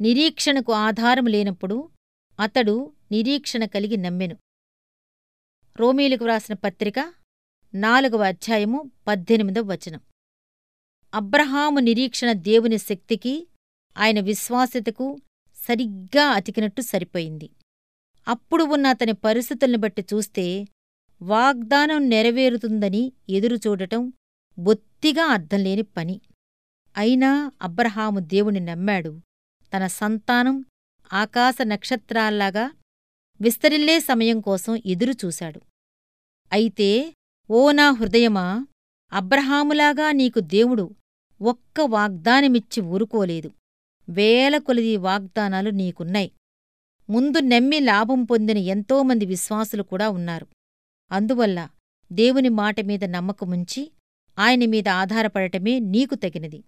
నిరీక్షణకు ఆధారము లేనప్పుడు అతడు నిరీక్షణ కలిగి నమ్మెను. రోమీలకు వ్రాసిన పత్రిక నాలుగవ అధ్యాయము పద్దెనిమిదవ వచనం. అబ్రహాము నిరీక్షణ దేవుని శక్తికి ఆయన విశ్వాస్యతకు సరిగ్గా అతికినట్టు సరిపోయింది. అప్పుడు ఉన్న అతని పరిస్థితుల్ని బట్టి చూస్తే వాగ్దానం నెరవేరుతుందని ఎదురుచూడటం బొత్తిగా అర్థంలేని పని. అయినా అబ్రహాము దేవుని నమ్మాడు. తన సంతానం ఆకాశ నక్షత్రాల్లాగా విస్తరిల్లే సమయం కోసం ఎదురుచూశాడు అయితే ఓ నా హృదయమా అబ్రహాములాగా నీకు దేవుడు ఒక్క వాగ్దానమిచ్చి ఊరుకోలేదు. వేల కొలది వాగ్దానాలు నీకున్నాయి. ముందు నమ్మి లాభం పొందిన ఎంతోమంది విశ్వాసులు కూడా ఉన్నారు. అందువల్ల దేవుని మాట మీద నమ్మకముంచి ఆయన మీద ఆధారపడటమే నీకు తగినది.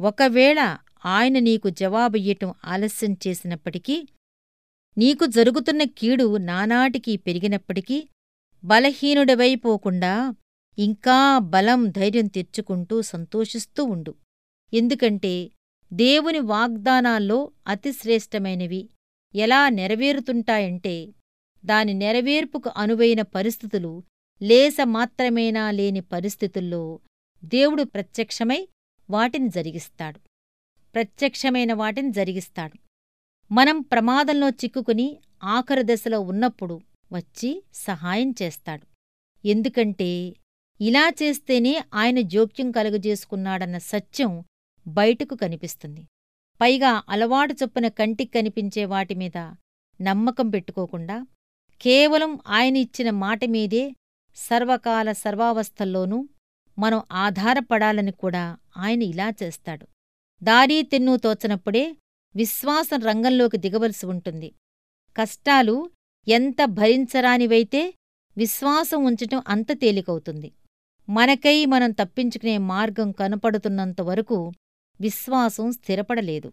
ఒకవేళ ఆయన నీకు జవాబియ్యటం ఆలస్యం చేసినప్పటికీ నీకు జరుగుతున్న కీడు నానాటికి పెరిగినప్పటికీ బలహీనుడవైపోకుండా ఇంకా బలం ధైర్యం తెచ్చుకుంటూ సంతోషిస్తూ ఉండు. ఎందుకంటే దేవుని వాగ్దానాల్లో అతిశ్రేష్టమైనవి ఎలా నెరవేరుతుంటాయంటే దాని నెరవేర్పుకు అనువైన పరిస్థితులు లేస మాత్రమేనా లేని పరిస్థితుల్లో దేవుడు ప్రత్యక్షమై వాటిని జరిగిస్తాడు. ప్రత్యక్షమైన వాటిని జరిగిస్తాడు. మనం ప్రమాదంలో చిక్కుకుని ఆఖరు దశలో ఉన్నప్పుడు వచ్చి సహాయం చేస్తాడు. ఎందుకంటే ఇలా చేస్తేనే ఆయన జోక్యం కలుగజేసుకున్నాడన్న సత్యం బయటకు కనిపిస్తుంది. పైగా అలవాటు చొప్పున కంటికి కనిపించే వాటిమీద నమ్మకం పెట్టుకోకుండా కేవలం ఆయన ఇచ్చిన మాటమీదే సర్వకాల సర్వావస్థల్లోనూ మనం ఆధారపడాలని కూడా ఆయన ఇలా చేస్తాడు. దారీ తెన్నూ తోచనప్పుడే విశ్వాసం రంగంలోకి దిగవలసి ఉంటుంది. కష్టాలు ఎంత భరించరానివైతే విశ్వాసం ఉంచటం అంత తేలికవుతుంది. మనకై మనం తప్పించుకునే మార్గం కనపడుతున్నంతవరకు విశ్వాసం స్థిరపడలేదు.